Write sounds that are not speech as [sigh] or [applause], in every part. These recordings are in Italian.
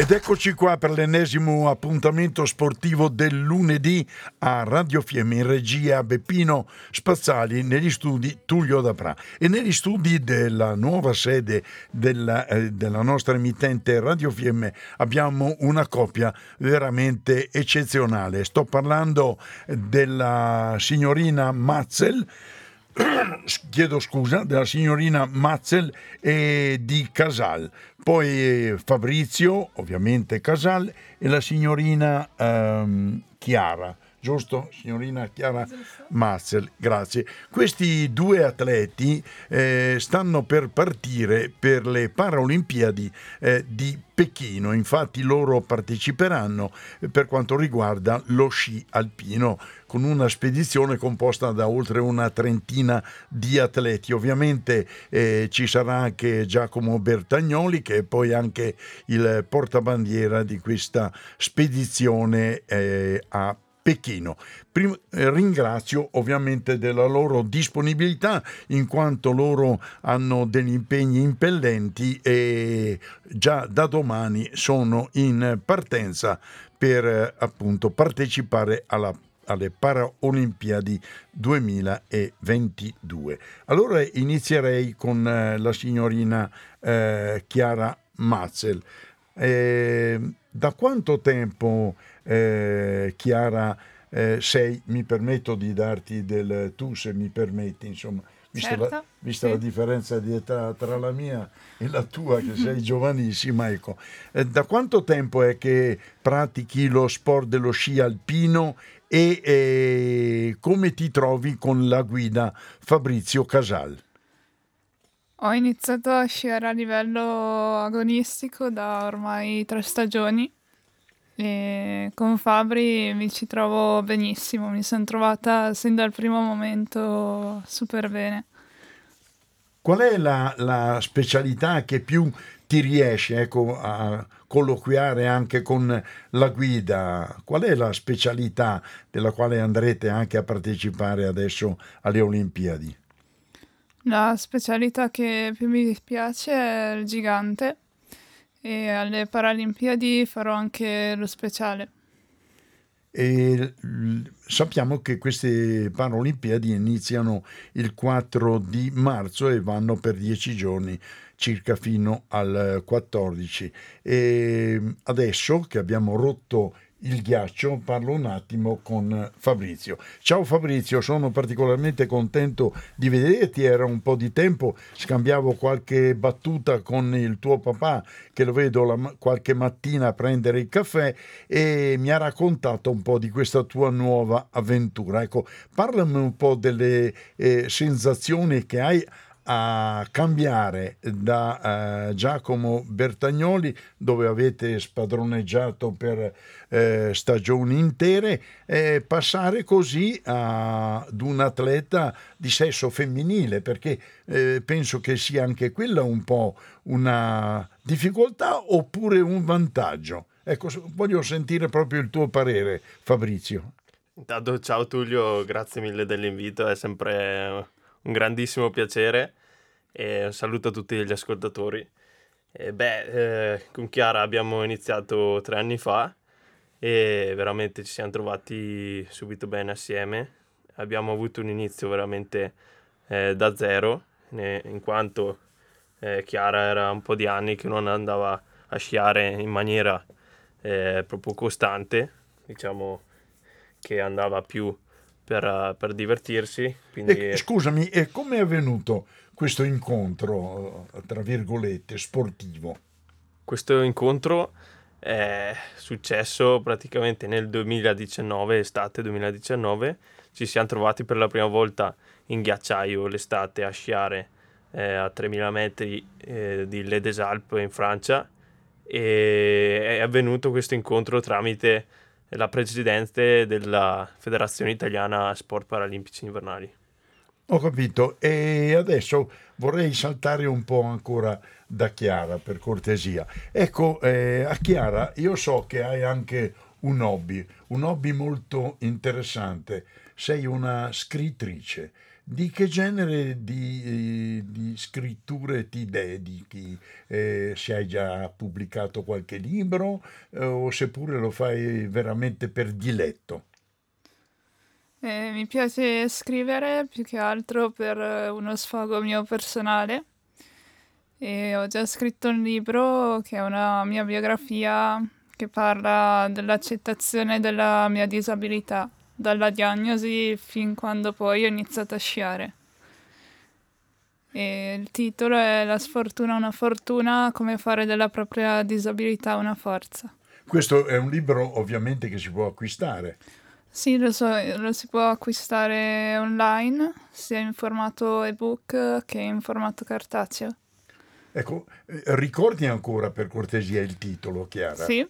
Ed eccoci qua per l'ennesimo appuntamento sportivo del lunedì a Radio Fiemme in regia Beppino Spazzali negli studi Tullio Dapra e negli studi della nuova sede della, eh, della nostra emittente Radio Fiemme abbiamo una coppia veramente eccezionale. Sto parlando della signorina Mazzel chiedo scusa, della signorina Mazzel e di Casal, poi eh, Fabrizio, ovviamente Casal, e la signorina ehm, Chiara. Giusto signorina Chiara Mazzel, grazie. Questi due atleti eh, stanno per partire per le Paralimpiadi eh, di Pechino, infatti loro parteciperanno eh, per quanto riguarda lo sci alpino con una spedizione composta da oltre una trentina di atleti. Ovviamente eh, ci sarà anche Giacomo Bertagnoli che è poi anche il portabandiera di questa spedizione eh, a Pechino. Prim- eh, ringrazio ovviamente della loro disponibilità in quanto loro hanno degli impegni impellenti e già da domani sono in partenza per eh, appunto partecipare alla alle Paralimpiadi 2022. Allora inizierei con eh, la signorina eh, Chiara Mazzel. Eh, da quanto tempo eh, Chiara, eh, sei, mi permetto di darti del tu se mi permetti, insomma, vista, certo, la, vista sì. la, differenza di età tra la mia e la tua, che [laughs] sei giovanissima, ecco, eh, da quanto tempo è che pratichi lo sport dello sci alpino e eh, come ti trovi con la guida Fabrizio Casal? Ho iniziato a sciare a livello agonistico da ormai tre stagioni e con Fabri mi ci trovo benissimo, mi sono trovata sin dal primo momento super bene. Qual è la, la specialità che più ti riesce ecco, a colloquiare anche con la guida? Qual è la specialità della quale andrete anche a partecipare adesso alle Olimpiadi? La specialità che più mi piace è il gigante e alle Paralimpiadi farò anche lo speciale. E sappiamo che queste Paralimpiadi iniziano il 4 di marzo e vanno per 10 giorni circa fino al 14 e adesso che abbiamo rotto il ghiaccio, parlo un attimo con Fabrizio. Ciao Fabrizio, sono particolarmente contento di vederti, era un po' di tempo, scambiavo qualche battuta con il tuo papà che lo vedo la, qualche mattina a prendere il caffè e mi ha raccontato un po' di questa tua nuova avventura. Ecco, parlami un po' delle eh, sensazioni che hai a cambiare da uh, Giacomo Bertagnoli, dove avete spadroneggiato per uh, stagioni intere, e passare così ad un atleta di sesso femminile, perché uh, penso che sia anche quella un po' una difficoltà oppure un vantaggio. Ecco, voglio sentire proprio il tuo parere, Fabrizio. Intanto ciao Tullio, grazie mille dell'invito, è sempre un grandissimo piacere e un saluto a tutti gli ascoltatori. E beh, eh, con Chiara abbiamo iniziato tre anni fa e veramente ci siamo trovati subito bene assieme. Abbiamo avuto un inizio veramente eh, da zero, in quanto eh, Chiara era un po' di anni che non andava a sciare in maniera eh, proprio costante, diciamo che andava più per, per divertirsi. Quindi... Scusami, e come è avvenuto questo incontro, tra virgolette, sportivo? Questo incontro è successo praticamente nel 2019, estate 2019. Ci siamo trovati per la prima volta in ghiacciaio l'estate a sciare eh, a 3000 metri eh, di Le des Alpes in Francia e è avvenuto questo incontro tramite la presidente della Federazione Italiana Sport Paralimpici Invernali. Ho capito. E adesso vorrei saltare un po' ancora da Chiara, per cortesia. Ecco, eh, a Chiara, io so che hai anche un hobby, un hobby molto interessante. Sei una scrittrice. Di che genere di, di scritture ti dedichi? Eh, se hai già pubblicato qualche libro eh, o seppure lo fai veramente per diletto? Eh, mi piace scrivere più che altro per eh, uno sfogo mio personale. E ho già scritto un libro che è una mia biografia che parla dell'accettazione della mia disabilità, dalla diagnosi fin quando poi ho iniziato a sciare. E il titolo è La sfortuna una fortuna, come fare della propria disabilità una forza. Questo è un libro ovviamente che si può acquistare. Sì, lo so, lo si può acquistare online, sia in formato ebook che in formato cartaceo. Ecco, eh, ricordi ancora per cortesia il titolo, Chiara? Sì,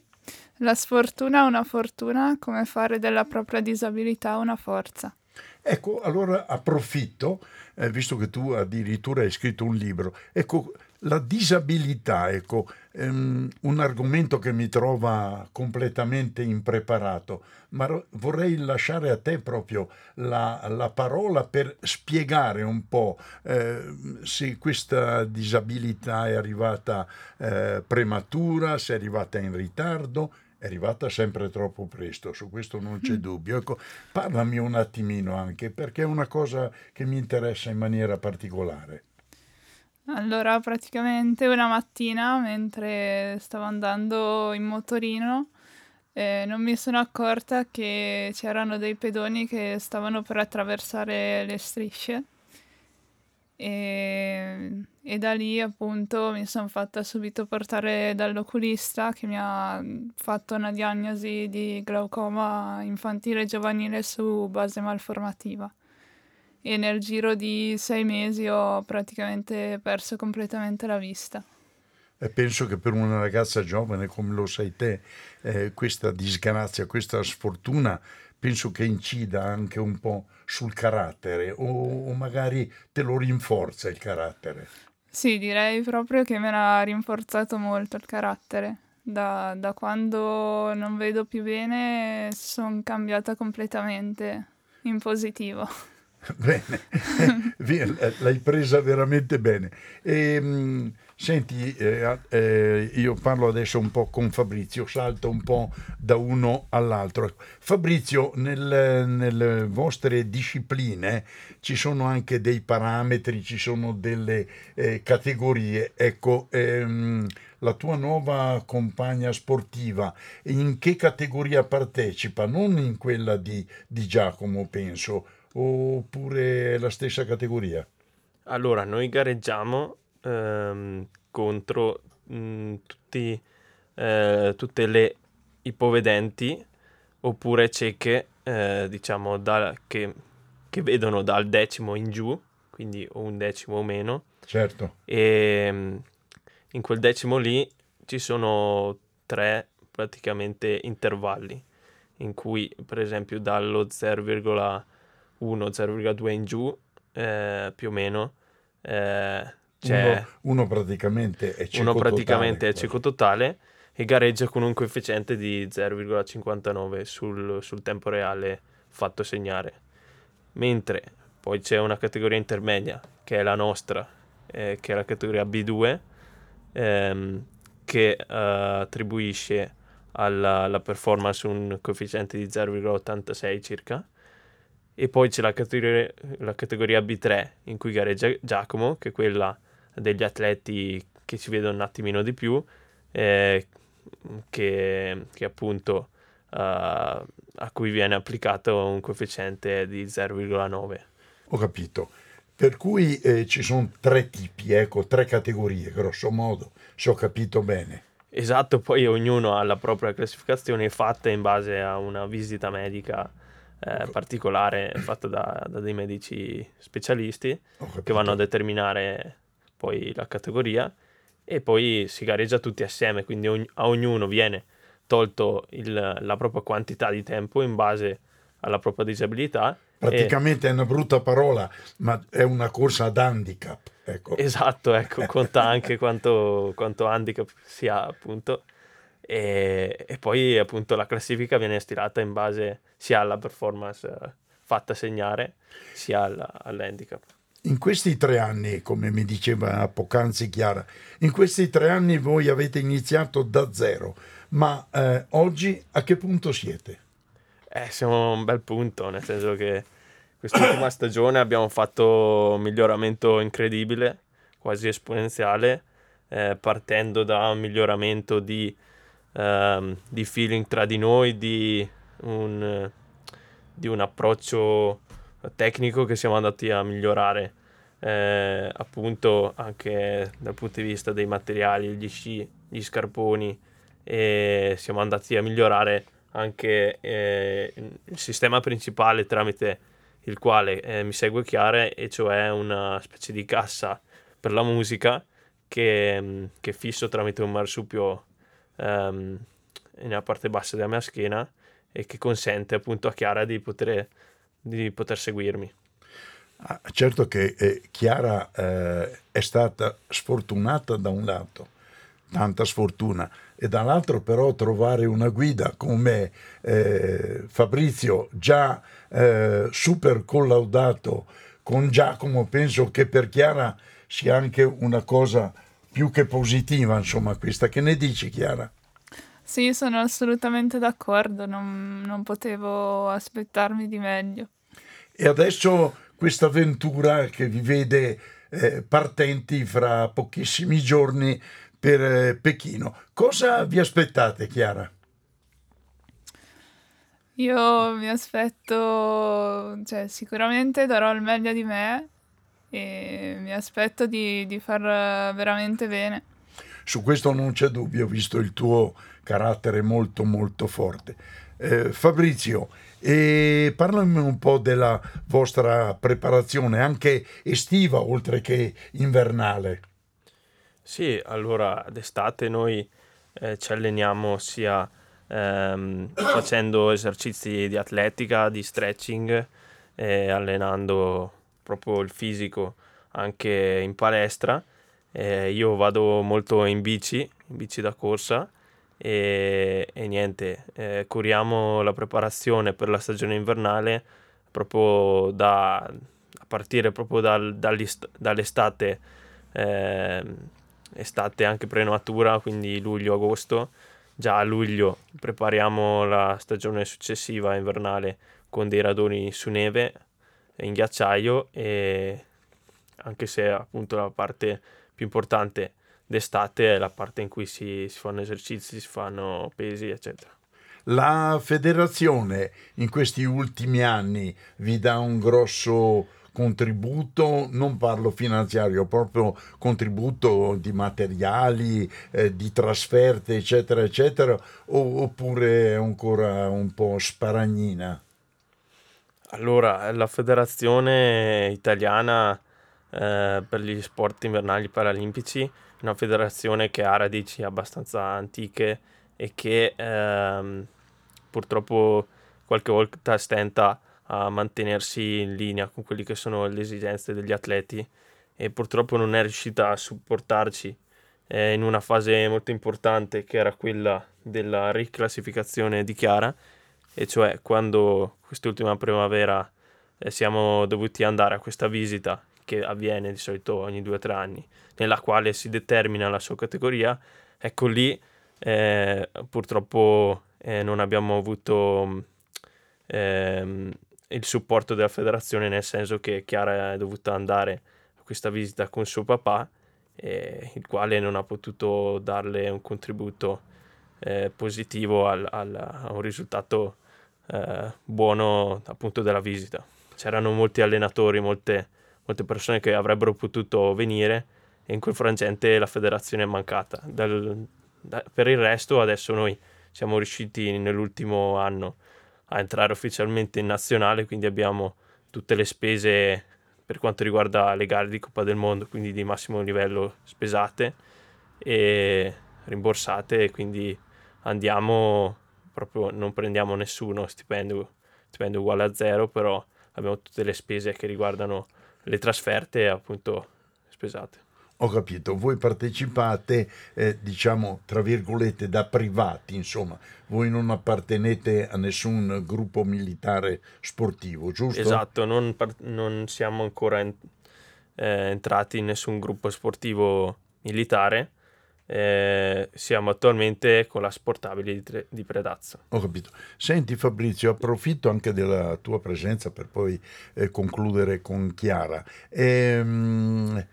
La sfortuna è una fortuna, come fare della propria disabilità una forza. Ecco, allora approfitto, eh, visto che tu addirittura hai scritto un libro, ecco, la disabilità, ecco, ehm, un argomento che mi trova completamente impreparato, ma vorrei lasciare a te proprio la, la parola per spiegare un po' eh, se questa disabilità è arrivata eh, prematura, se è arrivata in ritardo è arrivata sempre troppo presto, su questo non c'è mm. dubbio. Ecco, parlami un attimino anche perché è una cosa che mi interessa in maniera particolare. Allora, praticamente una mattina, mentre stavo andando in motorino, eh, non mi sono accorta che c'erano dei pedoni che stavano per attraversare le strisce. E, e da lì appunto mi sono fatta subito portare dall'oculista che mi ha fatto una diagnosi di glaucoma infantile e giovanile su base malformativa e nel giro di sei mesi ho praticamente perso completamente la vista. E penso che per una ragazza giovane come lo sei te, eh, questa disgrazia, questa sfortuna, penso che incida anche un po' sul carattere o, o magari te lo rinforza il carattere. Sì, direi proprio che me l'ha rinforzato molto il carattere. Da, da quando non vedo più bene sono cambiata completamente in positivo. [laughs] Bene, [laughs] l'hai presa veramente bene. E, ehm, senti, eh, eh, io parlo adesso un po' con Fabrizio, salto un po' da uno all'altro. Fabrizio, nel, nelle vostre discipline ci sono anche dei parametri, ci sono delle eh, categorie. Ecco, ehm, la tua nuova compagna sportiva, in che categoria partecipa? Non in quella di, di Giacomo, penso oppure è la stessa categoria? Allora, noi gareggiamo ehm, contro mh, tutti, eh, tutte le ipovedenti oppure cieche, eh, diciamo, da, che, che, vedono dal decimo in giù, quindi o un decimo o meno. Certo. E in quel decimo lì ci sono tre praticamente intervalli in cui per esempio dallo 0,1 1, 0,2 in giù, eh, più o meno. Eh, uno, uno, praticamente è cieco uno praticamente totale, è cieco totale e gareggia con un coefficiente di 0,59 sul, sul tempo reale fatto segnare. Mentre poi c'è una categoria intermedia che è la nostra, eh, che è la categoria B2, ehm, che uh, attribuisce alla, alla, performance un coefficiente di 0,86 circa e poi c'è la categoria, la categoria B3 in cui gareggia Giacomo, che è quella degli atleti che ci vedono un attimino di più, eh, che, che, appunto uh, a cui viene applicato un coefficiente di 0,9. Ho capito. Per cui eh, ci sono tre tipi, ecco, tre categorie, grosso modo, se ho capito bene. Esatto, poi ognuno ha la propria classificazione fatta in base a una visita medica eh, particolare fatta da, da, dei medici specialisti che vanno a determinare poi la categoria e poi si gareggia tutti assieme, quindi ogn- a ognuno viene tolto il, la propria quantità di tempo in base alla propria disabilità praticamente e... è una brutta parola, ma è una corsa ad handicap. Ecco. Esatto, ecco, conta anche quanto, quanto handicap si ha appunto. E, e, poi appunto la classifica viene stilata in base sia alla performance eh, fatta segnare sia alla, all'handicap. In questi tre anni, come mi diceva poc'anzi Chiara, in questi tre anni voi avete iniziato da zero, ma eh, oggi a che punto siete? Eh, siamo a un bel punto, nel senso che quest'ultima [coughs] stagione abbiamo fatto un miglioramento incredibile, quasi esponenziale, eh, partendo da un miglioramento di, ehm, di, feeling tra di noi, di un, di un approccio tecnico che siamo andati a migliorare eh, appunto anche dal punto di vista dei materiali, gli sci, gli scarponi e siamo andati a migliorare anche eh, il sistema principale tramite il quale eh, mi segue Chiara e cioè una specie di cassa per la musica che, che fisso tramite un marsupio ehm, nella parte bassa della mia schiena e che consente appunto a Chiara di poter, di poter seguirmi. Ah, certo che eh, Chiara eh, è stata sfortunata da un lato, tanta sfortuna, e dall'altro però trovare una guida come eh, Fabrizio, già eh, super collaudato con Giacomo, penso che per Chiara sia anche una cosa più che positiva, insomma, questa. Che ne dici Chiara? Sì, sono assolutamente d'accordo, non, non potevo aspettarmi di meglio. E adesso questa avventura che vi vede eh, partenti fra pochissimi giorni per eh, Pechino. Cosa vi aspettate, Chiara? Io mi aspetto, cioè sicuramente darò il meglio di me e mi aspetto di, di far veramente bene. Su questo non c'è dubbio, visto il tuo carattere molto molto forte. Eh, Fabrizio, e parlami un po' della vostra preparazione, anche estiva oltre che invernale. Sì, allora d'estate noi eh, ci alleniamo sia ehm, facendo esercizi di atletica, di stretching, eh, allenando proprio il fisico anche in palestra. Eh, io vado molto in bici, in bici da corsa e, e niente, eh, curiamo la preparazione per la stagione invernale proprio da, a partire proprio dal, dall'estate, eh, estate anche prematura, quindi luglio-agosto. Già a luglio prepariamo la stagione successiva invernale con dei radoni su neve in ghiacciaio e anche se appunto la parte più importante d'estate è la parte in cui si, si fanno esercizi, si fanno pesi, eccetera. La federazione in questi ultimi anni vi dà un grosso contributo, non parlo finanziario, proprio contributo di materiali, eh, di trasferte, eccetera, eccetera, o, oppure è ancora un po' sparagnina? Allora, la federazione italiana eh, per gli sport invernali paralimpici è una federazione che ha radici abbastanza antiche e che ehm, purtroppo qualche volta stenta a mantenersi in linea con quelle che sono le esigenze degli atleti e purtroppo non è riuscita a supportarci. Eh, in una fase molto importante che era quella della riclassificazione di Chiara e cioè quando quest'ultima primavera eh, siamo dovuti andare a questa visita che avviene di solito ogni due o tre anni nella quale si determina la sua categoria ecco lì eh, purtroppo eh, non abbiamo avuto ehm, il supporto della federazione, nel senso che Chiara è dovuta andare a questa visita con suo papà, il quale non ha potuto darle un contributo eh, positivo al, al, a un risultato eh, buono appunto della visita. C'erano molti allenatori, molte, molte persone che avrebbero potuto venire e in quel frangente la federazione è mancata. Dal, da, per il resto adesso noi siamo riusciti nell'ultimo anno a entrare ufficialmente in nazionale, quindi abbiamo tutte le spese per quanto riguarda le gare di Coppa del Mondo, quindi di massimo livello spesate e rimborsate, quindi andiamo proprio, non prendiamo nessuno stipendio, stipendio uguale a zero, però abbiamo tutte le spese che riguardano le trasferte appunto spesate. Ho capito, voi partecipate, eh, diciamo, tra virgolette, da privati, insomma, voi non appartenete a nessun gruppo militare sportivo, giusto? Esatto, non, non siamo ancora en- eh, entrati in nessun gruppo sportivo militare, eh, siamo attualmente con la Sportabile di, Tre- di, Predazzo. Ho capito. Senti Fabrizio, approfitto anche della tua presenza per poi eh, concludere con Chiara. Ehm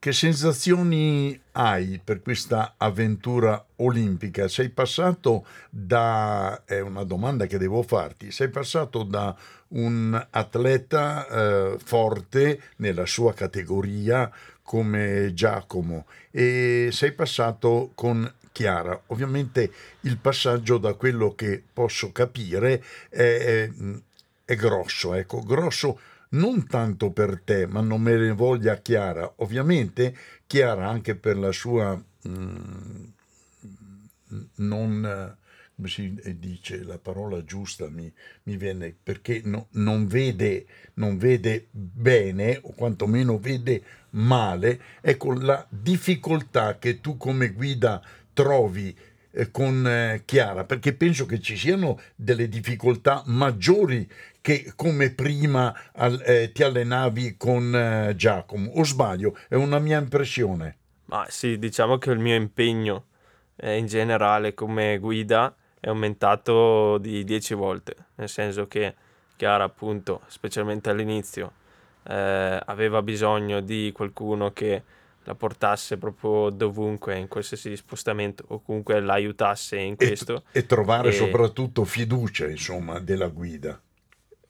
che sensazioni hai per questa avventura olimpica? Sei passato da, è una domanda che devo farti, sei passato da un atleta eh, forte nella sua categoria come Giacomo e sei passato con Chiara. Ovviamente il passaggio da quello che posso capire è, è, è grosso, ecco, grosso non tanto per te, ma non me ne voglia Chiara. Ovviamente Chiara anche per la sua mm, non come si dice la parola giusta mi, mi viene perché no, non, vede, non vede bene o quantomeno vede male ecco la difficoltà che tu come guida trovi con eh, Chiara perché penso che ci siano delle difficoltà maggiori che come prima eh, ti allenavi con eh, Giacomo, o sbaglio? È una mia impressione. Ma sì, diciamo che il mio impegno eh, in generale come guida è aumentato di 10 volte, nel senso che Chiara appunto, specialmente all'inizio, eh, aveva bisogno di qualcuno che la portasse proprio dovunque in qualsiasi spostamento o comunque l'aiutasse in questo. E, e trovare e... soprattutto fiducia, insomma, della guida.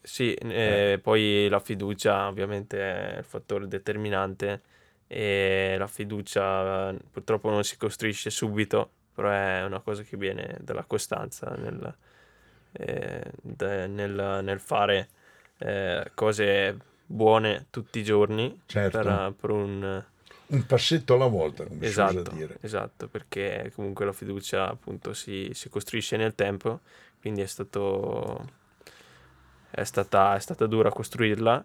Sì, eh, poi la fiducia ovviamente è il fattore determinante e la fiducia purtroppo non si costruisce subito, però è una cosa che viene dalla costanza nel, eh, de, nel, nel fare eh, cose buone tutti i giorni certo. per, per, un... Un passetto alla volta, come esatto, si dire. Esatto, perché comunque la fiducia appunto si, si costruisce nel tempo, quindi è stato è stata, è stata dura costruirla,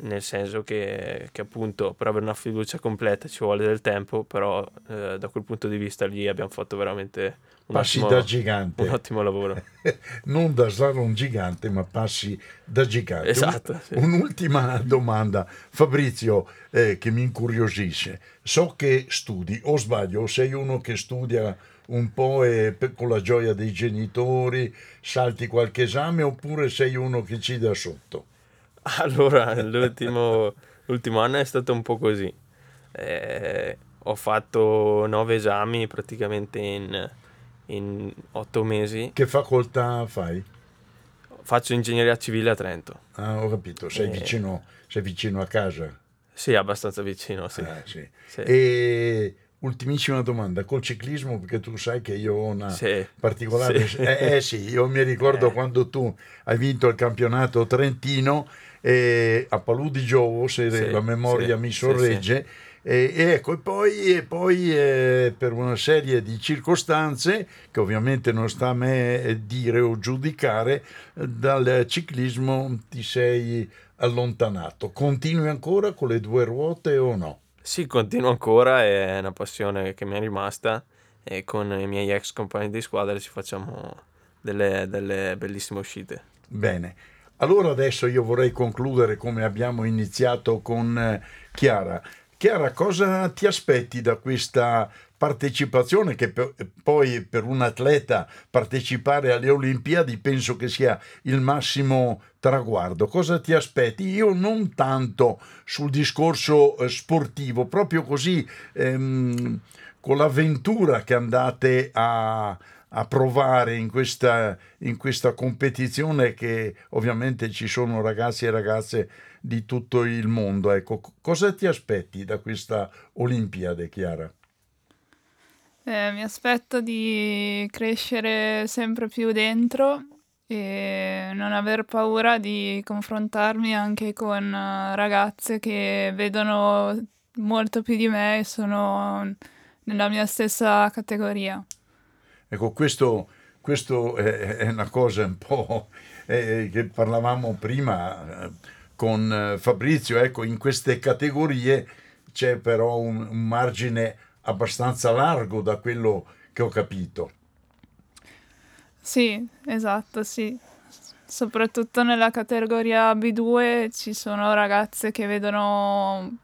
nel senso che, che, appunto per avere una fiducia completa ci vuole del tempo, però eh, da quel punto di vista lì abbiamo fatto veramente un, passi ottimo, da gigante. un ottimo lavoro. [laughs] non da slalom gigante, ma passi da gigante. Esatto. Un, sì. Un'ultima domanda, Fabrizio, eh, che mi incuriosisce. So che studi, o sbaglio, o sei uno che studia un po' e con la gioia dei genitori salti qualche esame oppure sei uno che ci dà sotto? Allora, l'ultimo, l'ultimo anno è stato un po' così. Eh, ho fatto nove esami praticamente in, in otto mesi. Che facoltà fai? Faccio ingegneria civile a Trento. Ah, ho capito, sei, e... vicino, sei vicino a casa? Sì, abbastanza vicino, sì. Ah, sì. sì. E Ultimissima domanda, col ciclismo, perché tu sai che io ho una sì, particolare... Sì. Eh, eh, sì, io mi ricordo [laughs] eh. quando tu hai vinto il campionato trentino eh, a Palù di Giovo, se sì, la memoria mi sorregge, e, e, ecco, e poi, e poi eh, per una serie di circostanze, che ovviamente non sta a me dire o giudicare, dal ciclismo ti sei allontanato. Continui ancora con le due ruote o no? Sì, continuo ancora, è una passione che mi è rimasta e con i miei ex compagni di squadra ci facciamo delle, delle bellissime uscite. Bene, allora adesso io vorrei concludere come abbiamo iniziato con eh, Chiara. Chiara, cosa ti aspetti da questa partecipazione che poi per un atleta partecipare alle Olimpiadi penso che sia il massimo traguardo. Cosa ti aspetti? Io non tanto sul discorso eh, sportivo, proprio così ehm, con l'avventura che andate a, a provare in questa, in questa competizione che ovviamente ci sono ragazzi e ragazze di tutto il mondo. Ecco, cosa ti aspetti da questa Olimpiade, Chiara? Eh, mi aspetto di crescere sempre più dentro e non aver paura di confrontarmi anche con eh, ragazze che vedono molto più di me e sono nella mia stessa categoria. Ecco, questo questo è, è una cosa un po' eh, che parlavamo prima eh, con eh, Fabrizio, ecco, in queste categorie c'è però un, un margine abbastanza largo da quello che ho capito. Sì, esatto, sì. Soprattutto nella categoria B2 ci sono ragazze che vedono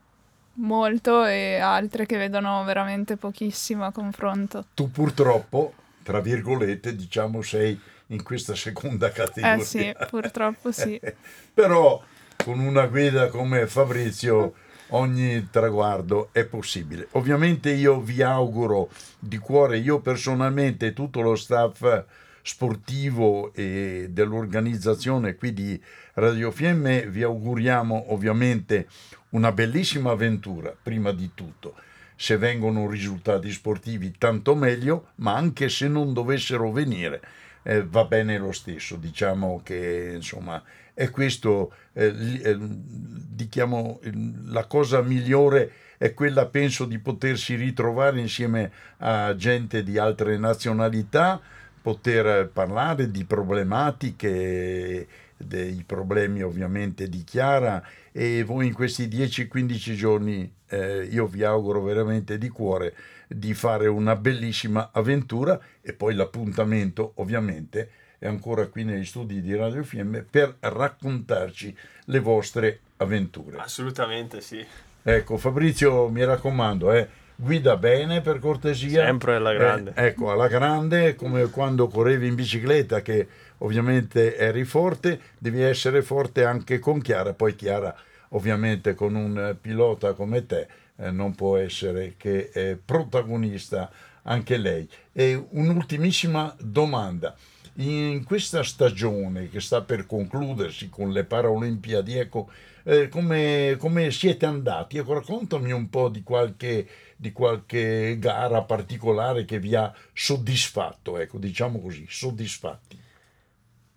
molto e altre che vedono veramente pochissimo a confronto. Tu purtroppo, tra virgolette, diciamo sei in questa seconda categoria. Eh sì, purtroppo sì. [laughs] Però con una guida come Fabrizio ogni traguardo è possibile. Ovviamente io vi auguro di cuore, io personalmente tutto lo staff sportivo e dell'organizzazione qui di Radio Fiemme vi auguriamo ovviamente una bellissima avventura prima di tutto. Se vengono risultati sportivi tanto meglio, ma anche se non dovessero venire eh, va bene lo stesso. Diciamo che insomma è questo, eh, eh, diciamo, la cosa migliore è quella, penso, di potersi ritrovare insieme a gente di altre nazionalità, poter parlare di problematiche, dei problemi ovviamente di Chiara e voi in questi 10-15 giorni eh, io vi auguro veramente di cuore di fare una bellissima avventura e poi l'appuntamento ovviamente è ancora qui negli studi di Radio Fiemme per raccontarci le vostre avventure. Assolutamente sì. Ecco, Fabrizio, mi raccomando, eh, guida bene per cortesia. Sempre alla grande. Eh, ecco, alla grande, come quando correvi in bicicletta, che ovviamente eri forte, devi essere forte anche con Chiara. Poi Chiara, ovviamente, con un pilota come te, eh, non può essere che eh, protagonista anche lei. E un'ultimissima domanda. In questa stagione che sta per concludersi con le Paralimpiadi, ecco, eh, come, come, siete andati? Ecco, raccontami un po' di qualche, di qualche gara particolare che vi ha soddisfatto, ecco, diciamo così, soddisfatti.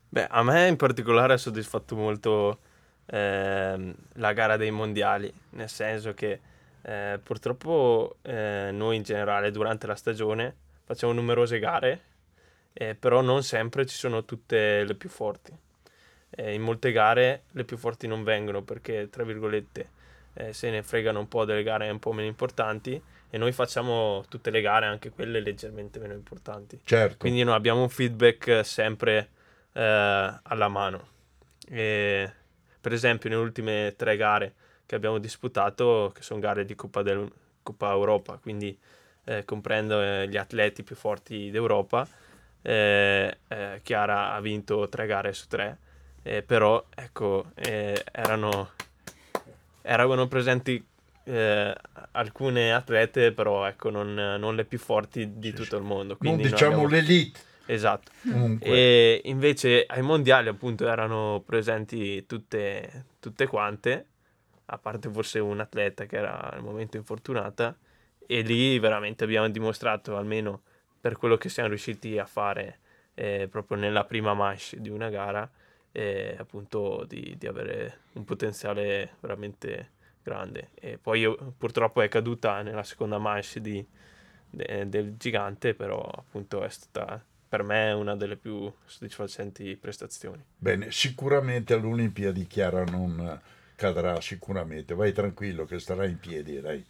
Beh, a me in particolare ha soddisfatto molto eh, la gara dei mondiali, nel senso che eh, purtroppo eh, noi in generale durante la stagione facciamo numerose gare, eh, però non sempre ci sono tutte le più forti eh, in molte gare le più forti non vengono perché, tra virgolette, eh, se ne fregano un po' delle gare un po' meno importanti e noi facciamo tutte le gare, anche quelle leggermente meno importanti. Certo. Quindi noi abbiamo un feedback sempre alla mano. E, per esempio, nelle ultime tre gare che abbiamo disputato, che sono gare di Coppa, del, Coppa Europa, quindi eh, comprendo eh, gli atleti più forti d'Europa, eh, eh, Chiara ha vinto tre gare su tre eh, però ecco, eh, erano, erano, presenti alcune atlete, però ecco, non, non, le più forti di tutto il mondo. non diciamo abbiamo... l'elite. Esatto. Comunque. E invece ai mondiali appunto erano presenti tutte, tutte quante, a parte forse un atleta che era al momento infortunata, e lì veramente abbiamo dimostrato, almeno per quello che siamo riusciti a fare eh, proprio nella prima manche di una gara, e appunto di, di, avere un potenziale veramente grande. E poi io, purtroppo è caduta nella seconda manche di, de, del gigante, però appunto è stata per me una delle più soddisfacenti prestazioni. Bene, sicuramente all'Olimpiadi Chiara non cadrà sicuramente, vai tranquillo che starà in piedi, dai.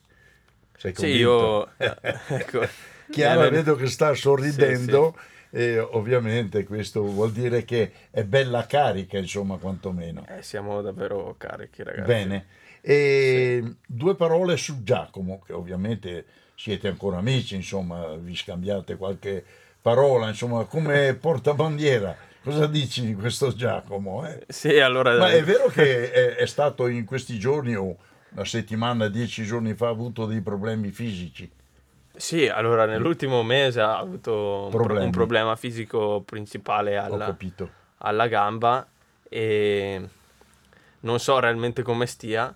Sei convinto? Sì, io... [laughs] ecco. Chiara vedo che sta sorridendo. Sì, sì e ovviamente questo vuol dire che è bella carica, insomma, quantomeno. Eh, siamo davvero carichi, ragazzi. Bene. E sì. due parole su Giacomo, che ovviamente siete ancora amici, insomma, vi scambiate qualche parola, insomma, come portabandiera. Cosa dici di questo Giacomo? Eh? Sì, allora... Ma è vero che [laughs] è, è stato in questi giorni o una settimana, dieci giorni fa, ha avuto dei problemi fisici? Sì, allora nell'ultimo mese ha avuto un, pro- un problema fisico principale alla, alla, gamba e non so realmente come stia.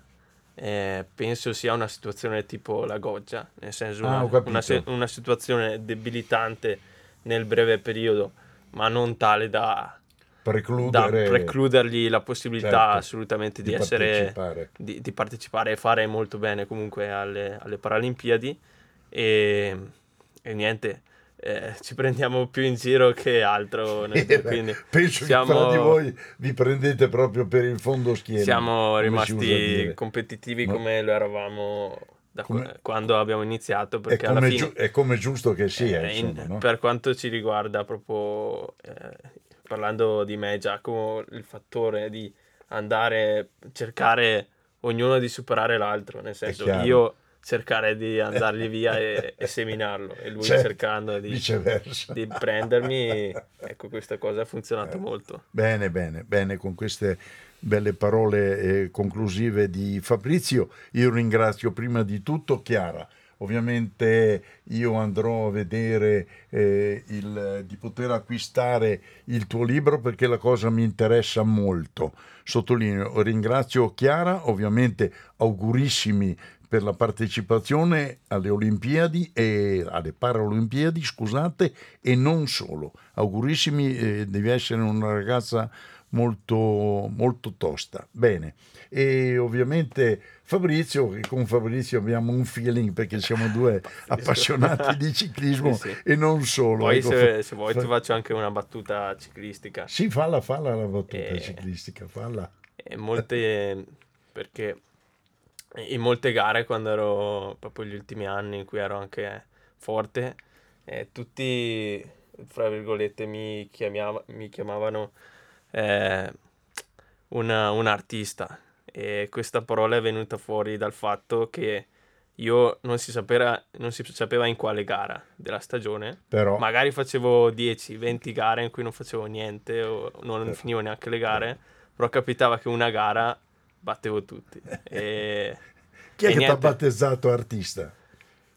Eh, penso sia una situazione tipo la goggia, nel senso ah, una, una, una, situazione debilitante nel breve periodo, ma non tale da, precludere... da precludergli la possibilità certo, assolutamente di, di essere partecipare. Di, di, partecipare e fare molto bene comunque alle, alle Paralimpiadi e, e niente, eh, ci prendiamo più in giro che altro. [laughs] Eh, beh, quindi penso siamo, che tra di voi vi prendete proprio per il fondo schiena. siamo rimasti competitivi Ma- come lo eravamo da Come- qua- quando abbiamo iniziato, È perché alla come, fine... è come giusto che sia, Eh, in- insomma, no? Per quanto ci riguarda, proprio eh, parlando di me, Giacomo, il fattore di andare, cercare ognuno di superare l'altro, nel senso io cercare di andargli [laughs] via e, e seminarlo e lui Certo, cercando di, di prendermi, [laughs] ecco questa cosa ha funzionato molto. Bene, bene, bene, con queste belle parole eh, conclusive di Fabrizio, io ringrazio prima di tutto Chiara. Ovviamente io andrò a vedere eh, il, di poter acquistare il tuo libro perché la cosa mi interessa molto. Sottolineo, ringrazio Chiara, ovviamente augurissimi per la partecipazione alle Olimpiadi e alle Paralimpiadi, scusate, e non solo. Augurissimi, eh, devi essere una ragazza molto, molto tosta. Bene. E ovviamente Fabrizio, che con Fabrizio abbiamo un feeling perché siamo [laughs] due appassionati di ciclismo [laughs] Sì, sì. e non solo. Poi ecco, se, se vuoi fa- ti faccio anche una battuta ciclistica. Sì, falla, falla la battuta Eh. ciclistica, falla. E molte perché in molte gare quando ero proprio gli ultimi anni in cui ero anche forte eh, tutti fra virgolette mi, chiamiava- mi chiamavano eh, una- un artista e questa parola è venuta fuori dal fatto che io non si sapeva, non si sapeva in quale gara della stagione Però magari facevo 10-20 gare in cui non facevo niente o non finivo neanche le gare, però capitava che una gara battevo tutti. E, [laughs] chi è e che ti ha battezzato artista?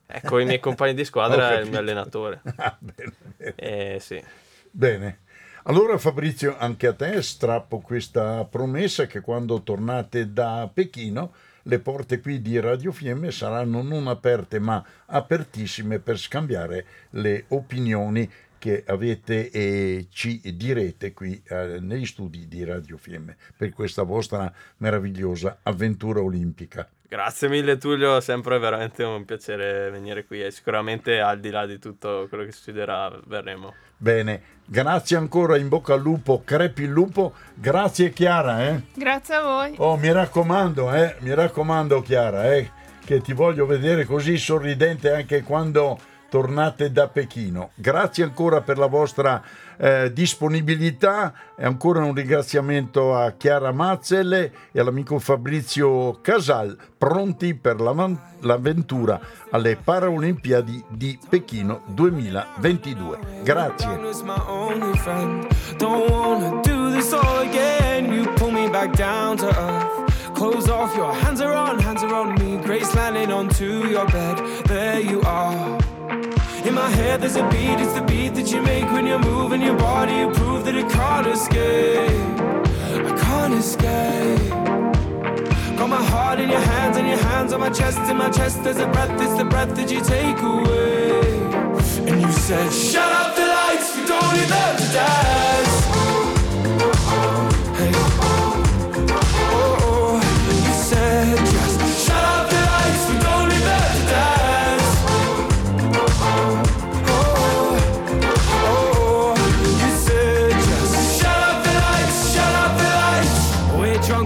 ecco, i miei [laughs] compagni di squadra e il mio allenatore. Ah, bene, bene. E sì. Bene. Allora Fabrizio, anche a te strappo questa promessa che quando tornate da Pechino le porte qui di Radio Fiemme saranno non aperte ma apertissime per scambiare le opinioni che avete e ci direte qui eh, negli studi di Radio Fiemme per questa vostra meravigliosa avventura olimpica. Grazie mille Tullio, è sempre veramente un piacere venire qui e sicuramente al di là di tutto quello che succederà verremo. Bene, grazie ancora, in bocca al lupo, crepi il lupo, grazie Chiara, eh? Grazie a voi. Oh, mi raccomando, eh, mi raccomando Chiara, eh, che ti voglio vedere così sorridente anche quando tornate da Pechino. Grazie ancora per la vostra eh, disponibilità e ancora un ringraziamento a Chiara Mazzelle e all'amico Fabrizio Casal, pronti per l'avventura alle Paralimpiadi di Pechino 2022. Grazie. Close off, your hands are hands are me. Grace landing onto your bed. There you are. In my head, there's a beat. It's the beat that you make when you're moving your body. You prove that it can't escape. I can't escape. Got my heart in your hands and your hands on my chest. In my chest, there's a breath. It's the breath that you take away. And you said, Shut up the lights, we don't need them to dance.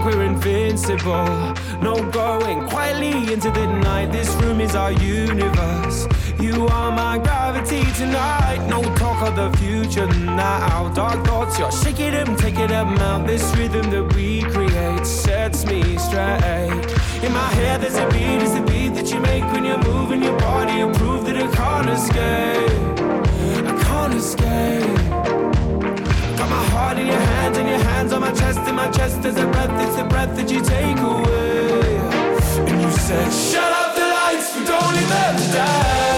We're invincible. No going quietly into the night. This room is our universe. You are my gravity tonight. No talk of the future now. Dark thoughts, you're shaking them, taking them out. This rhythm that we create sets me straight. In my head, there's a beat, it's the beat that you make when you're moving your body. You prove that I can't escape. I can't escape. Got my heart in your hands and your hands on my chest. In my chest, is a breath, it's the breath that you take away. And you said, Shut up the lights, we don't need them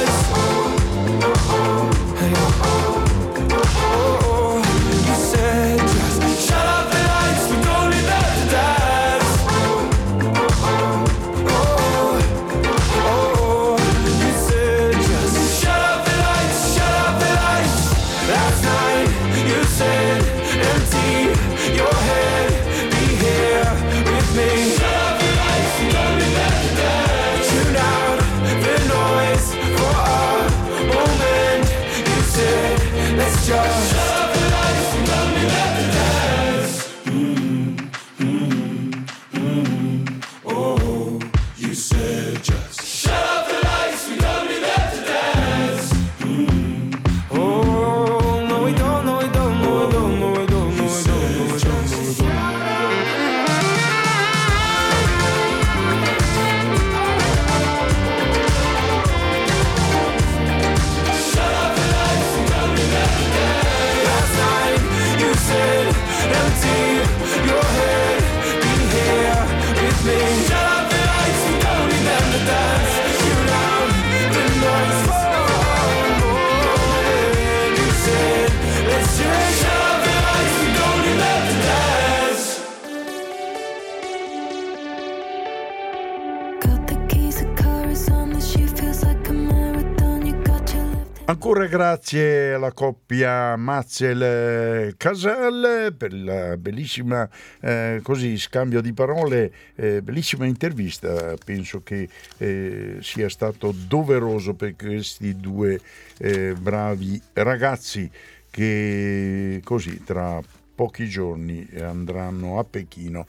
Ancora grazie alla coppia Mazzel-Casal per il bellissima eh, scambio di parole, eh, bellissima intervista. Penso che eh, sia stato doveroso per questi due eh, bravi ragazzi che così tra pochi giorni andranno a Pechino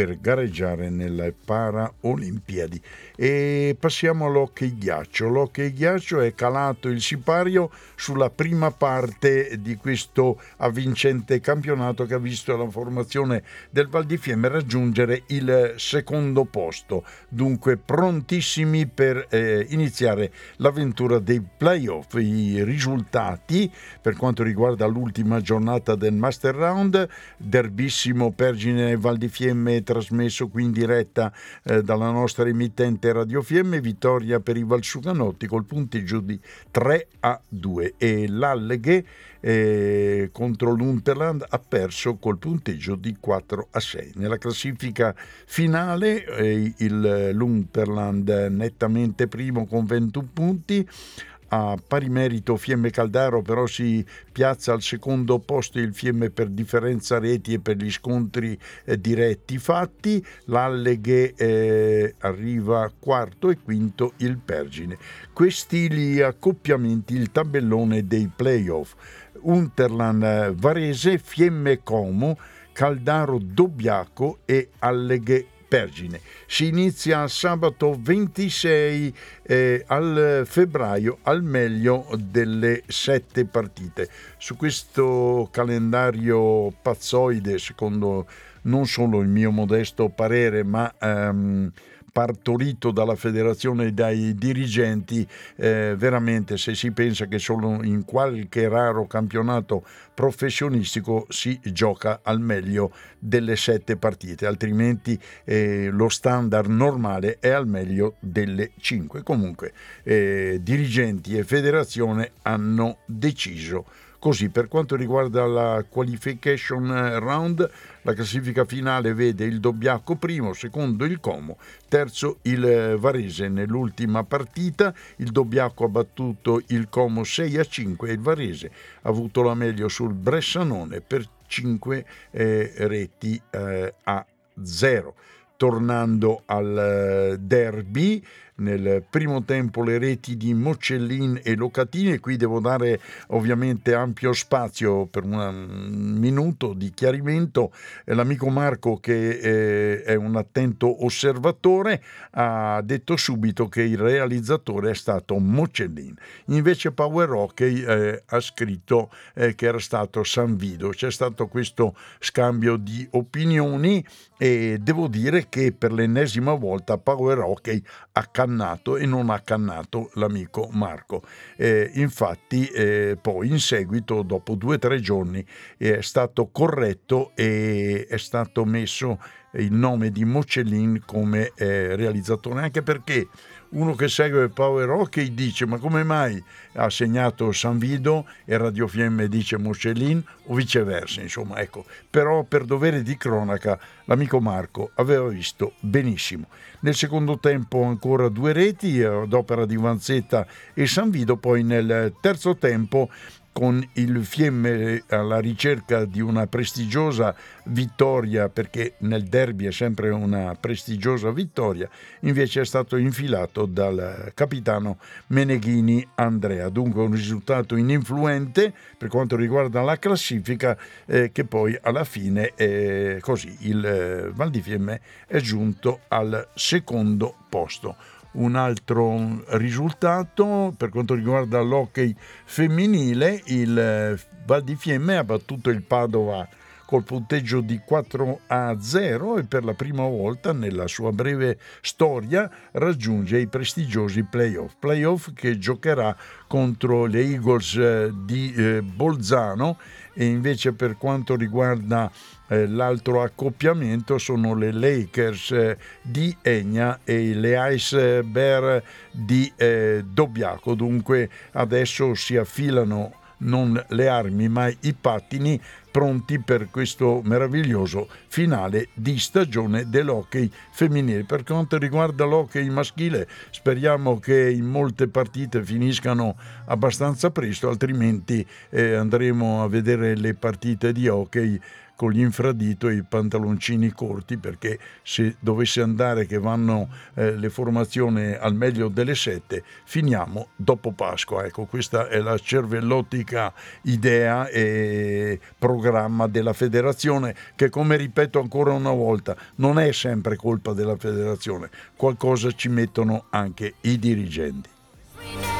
per gareggiare nelle Paralimpiadi. E passiamo all'hockey ghiaccio. L'hockey ghiaccio è calato il sipario sulla prima parte di questo avvincente campionato che ha visto la formazione del Val di Fiemme raggiungere il secondo posto. Dunque prontissimi per eh, iniziare l'avventura dei playoff. I risultati per quanto riguarda l'ultima giornata del Master Round, derbissimo Pergine Val di Fiemme trasmesso qui in diretta eh, dalla nostra emittente Radio Fiemme, vittoria per i Valsuganotti col punteggio di 3 a 2 e l'Alleghe eh, contro l'Unterland ha perso col punteggio di 4 a 6. Nella classifica finale eh, il l'Unterland nettamente primo con 21 punti, a pari merito Fiemme Caldaro però si piazza al secondo posto il Fiemme per differenza reti e per gli scontri eh, diretti fatti, l'Alleghe eh, arriva quarto e quinto il Pergine. Questi gli accoppiamenti, il tabellone dei playoff. Unterland eh, Varese, Fiemme Como, Caldaro Dobbiaco e Alleghe Pergine. Si inizia sabato 26 eh, al febbraio al meglio delle sette partite. Su questo calendario pazzoide, secondo non solo il mio modesto parere, ma ehm, partorito dalla federazione e dai dirigenti, eh, veramente se si pensa che solo in qualche raro campionato professionistico si gioca al meglio delle sette partite, altrimenti eh, lo standard normale è al meglio delle cinque. Comunque eh, dirigenti e federazione hanno deciso Così per quanto riguarda la qualification round, la classifica finale vede il Dobbiaco primo, secondo il Como, terzo il Varese nell'ultima partita, il Dobbiaco ha battuto il Como 6 a 5 e il Varese ha avuto la meglio sul Bressanone per 5 eh, reti eh, a 0. Tornando al eh, derby, nel primo tempo le reti di Mocellin e Locatini e qui devo dare ovviamente ampio spazio per un minuto di chiarimento. Eh, L'amico Marco che eh, è un attento osservatore ha detto subito che il realizzatore è stato Mocellin. Invece Power Hockey eh, ha scritto che era stato San Vido. C'è stato questo scambio di opinioni e devo dire che per l'ennesima volta Power Hockey ha cannato e non ha cannato l'amico Marco. Eh, infatti eh, poi in seguito, dopo due o tre giorni, è stato corretto e è stato messo il nome di Mocellin come eh, realizzatore, anche perché uno che segue Power Hockey dice ma come mai ha segnato San Vido e Radio Fiemme? Dice Mocellin o viceversa insomma ecco. Però per dovere di cronaca l'amico Marco aveva visto benissimo. Nel secondo tempo ancora due reti ad opera di Vanzetta e San Vido poi nel terzo tempo con il Fiemme alla ricerca di una prestigiosa vittoria, perché nel derby è sempre una prestigiosa vittoria, invece è stato infilato dal capitano Meneghini Andrea. Dunque un risultato ininfluente per quanto riguarda la classifica, eh, che poi alla fine eh, così il eh, Val di Fiemme è giunto al secondo posto un altro risultato per quanto riguarda l'hockey femminile il eh, Val di Fiemme ha battuto il Padova col punteggio di 4 a 0 e per la prima volta nella sua breve storia raggiunge i prestigiosi playoff. Playoff che giocherà contro le Eagles eh, di eh, Bolzano e invece per quanto riguarda eh, l'altro accoppiamento sono le Lakers eh, di Egna e le Ice Bear di eh, Dobbiaco. Dunque adesso si affilano non le armi ma i pattini pronti per questo meraviglioso finale di stagione dell'hockey femminile. Per quanto riguarda l'hockey maschile, speriamo che in molte partite finiscano abbastanza presto, altrimenti eh, andremo a vedere le partite di hockey con gli infradito e i pantaloncini corti perché se dovesse andare che vanno eh, le formazioni al meglio delle sette finiamo dopo Pasqua. Ecco questa è la cervellottica idea e programma della federazione che come ripeto ancora una volta non è sempre colpa della federazione. Qualcosa ci mettono anche i dirigenti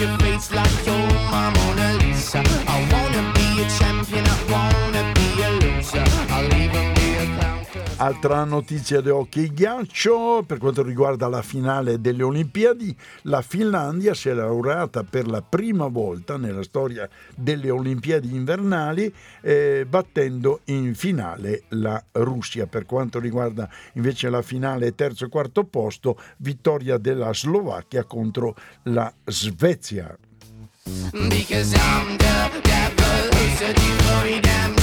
your face like your Mona Lisa. I Altra notizia di hockey ghiaccio per quanto riguarda la finale delle Olimpiadi, la Finlandia si è laureata per la prima volta nella storia delle Olimpiadi invernali eh, battendo in finale la Russia. Per quanto riguarda invece la finale terzo e quarto posto, vittoria della Slovacchia contro la Svezia. Because I'm the devil who's searching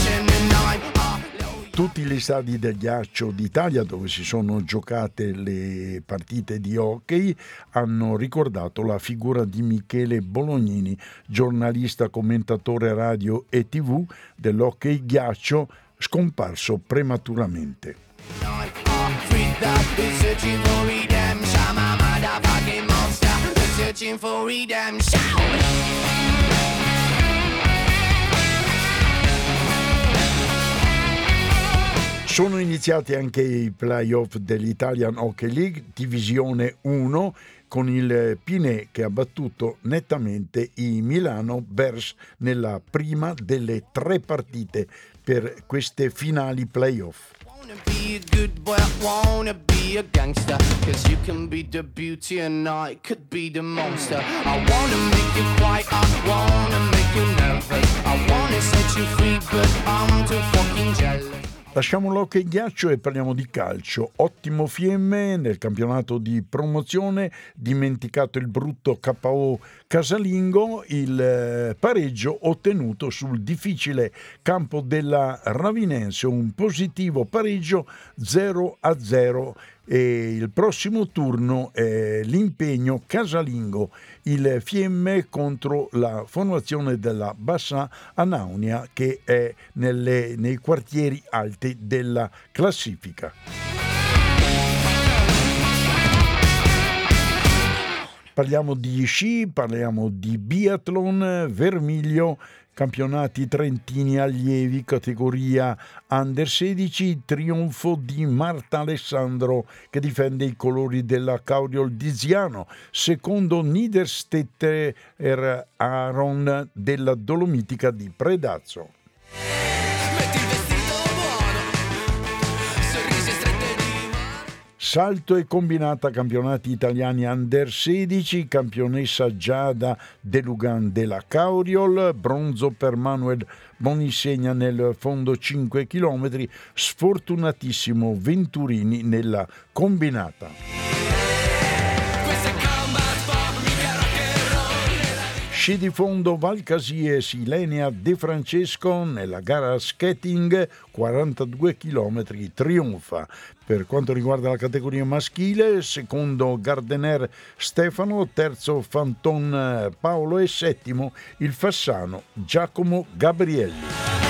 tutti gli stadi del ghiaccio d'Italia dove si sono giocate le partite di hockey hanno ricordato la figura di Michele Bolognini, giornalista, commentatore radio e tv dell'hockey ghiaccio scomparso prematuramente. Searching Sono iniziati anche i playoff dell'Italian Hockey League, divisione 1, con il Pinè che ha battuto nettamente i Milano Bears nella prima delle tre partite per queste finali playoff. A gangster. Cause you can be the beauty and I could be the monster. I wanna make you cry, I wanna make you nervous. I wanna set you free, but I'm too fucking jealous. Lasciamo l'hockey ghiaccio e parliamo di calcio. Ottimo Fiemme nel campionato di promozione, dimenticato il brutto KO casalingo, il eh, pareggio ottenuto sul difficile campo della Ravinense, un positivo pareggio 0 a 0 e il prossimo turno è l'impegno casalingo, il Fiemme contro la formazione della Bassa Anaunia che è nelle, nei quartieri alti della classifica. parliamo di sci, parliamo di biathlon, vermiglio campionati trentini allievi, categoria under 16, trionfo di Marta Alessandro che difende i colori della Cauriol di Ziano, secondo Niederstetter Aaron della Dolomitica di Predazzo. Salto e combinata campionati italiani under 16, campionessa Giada De Lugan della Cauriol, bronzo per Manuel Bonisegna nel fondo 5 km, sfortunatissimo Venturini nella combinata. Sci di fondo Valcasie Silenia De Francesco nella gara skating 42 km trionfa. Per quanto riguarda la categoria maschile, secondo Gardener Stefano, terzo Fanton Paolo e settimo il Fassano Giacomo Gabrielli.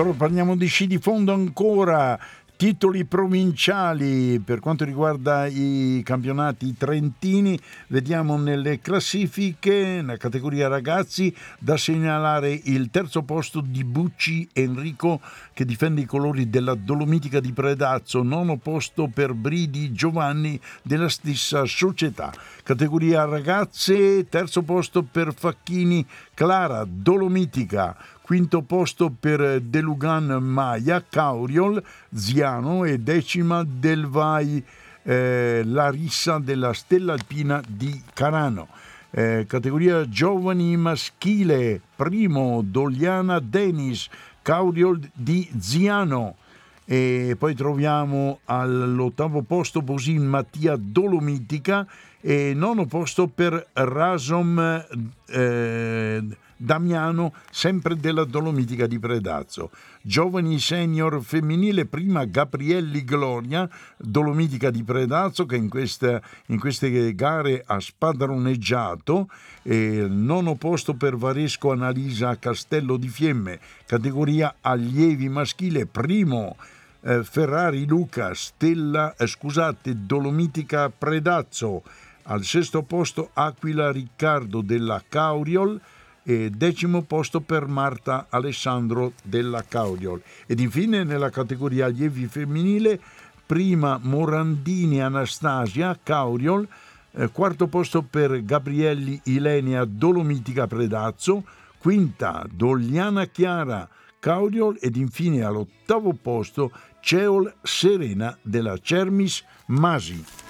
Ed ora parliamo di sci di fondo ancora. Titoli provinciali per quanto riguarda i campionati trentini, vediamo nelle classifiche, nella categoria ragazzi, da segnalare il terzo posto di Bucci Enrico che difende i colori della Dolomitica di Predazzo, nono posto per Bridi Giovanni della stessa società. Categoria ragazze, terzo posto per Facchini Clara Dolomitica, quinto posto per Delugan Maia, Cauriol, Ziano e decima del Vai eh, Larissa della Stella Alpina di Carano. Eh, categoria giovani maschile, primo Doliana Denis, Cauriol di Ziano. E poi troviamo all'ottavo posto Bosin Mattia Dolomitica e nono posto per Rasom eh, Damiano, sempre della Dolomitica di Predazzo. Giovani senior femminile, prima Gabrielli Gloria, Dolomitica di Predazzo, che in, questa, in queste gare ha spadroneggiato. E nono posto per Varesco Annalisa Castello di Fiemme, categoria allievi maschile, primo. Eh, Ferrari Luca, Stella, eh, scusate, Dolomitica Predazzo, al sesto posto Aquila Riccardo della Cauriol, e decimo posto per Marta Alessandro della Caudiol. Ed infine nella categoria allievi femminile, prima Morandini Anastasia Cauriol, eh, quarto posto per Gabrielli Ilenia Dolomitica Predazzo, quinta Dogliana Chiara Caudiol ed infine all'ottavo posto Ceol Serena della Cermis Masi.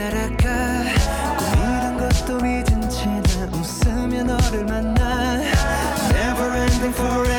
날아가. 꿈이란 것도 잊은 채 웃으며 너를 만나. Never ending forever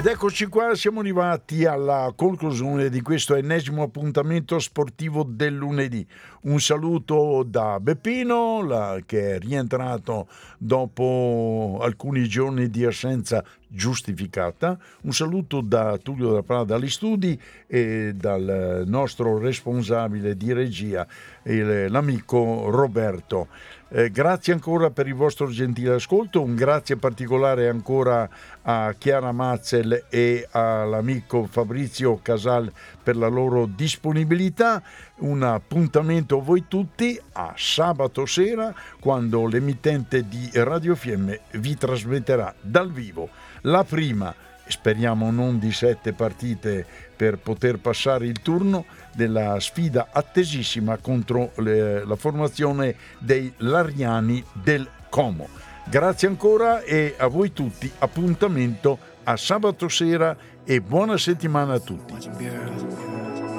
Ed eccoci qua, siamo arrivati alla conclusione di questo ennesimo appuntamento sportivo del lunedì. Un saluto da Beppino, la, che è rientrato dopo alcuni giorni di assenza giustificata. Un saluto da Tullio da Prada dagli studi e dal nostro responsabile di regia, l'amico Roberto. Eh, grazie ancora per il vostro gentile ascolto, un grazie particolare ancora a Chiara Mazzel e all'amico Fabrizio Casal per la loro disponibilità. Un appuntamento a voi tutti a sabato sera quando l'emittente di Radio Fiemme vi trasmetterà dal vivo la prima, speriamo non di sette partite per poter passare il turno, della sfida attesissima contro le, la formazione dei Lariani del Como. Grazie ancora e a voi tutti appuntamento a sabato sera e buona settimana a tutti.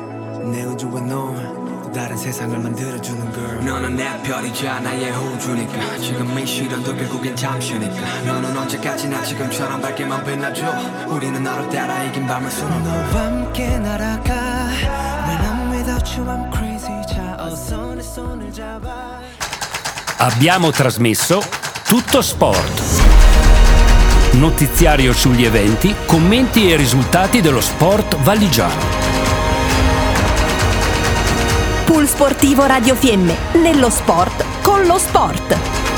다른 세상을 만들어주는 girl 너는 내 별이자 나의 호주니까 지금 이 시련도 결국엔 잠시니까 너는 언제까지나 지금처럼 밝게만 빛나줘 우리는 너를 따라 이긴 밤을 수놓고 너와 함께 날아가 When I'm without you I'm crazy 자 어서 내 손을 잡아 Abbiamo trasmesso Tutto Sport. Notiziario sugli eventi, commenti e risultati dello sport valigiano. Pool Sportivo Radio Fiemme, nello sport con lo sport.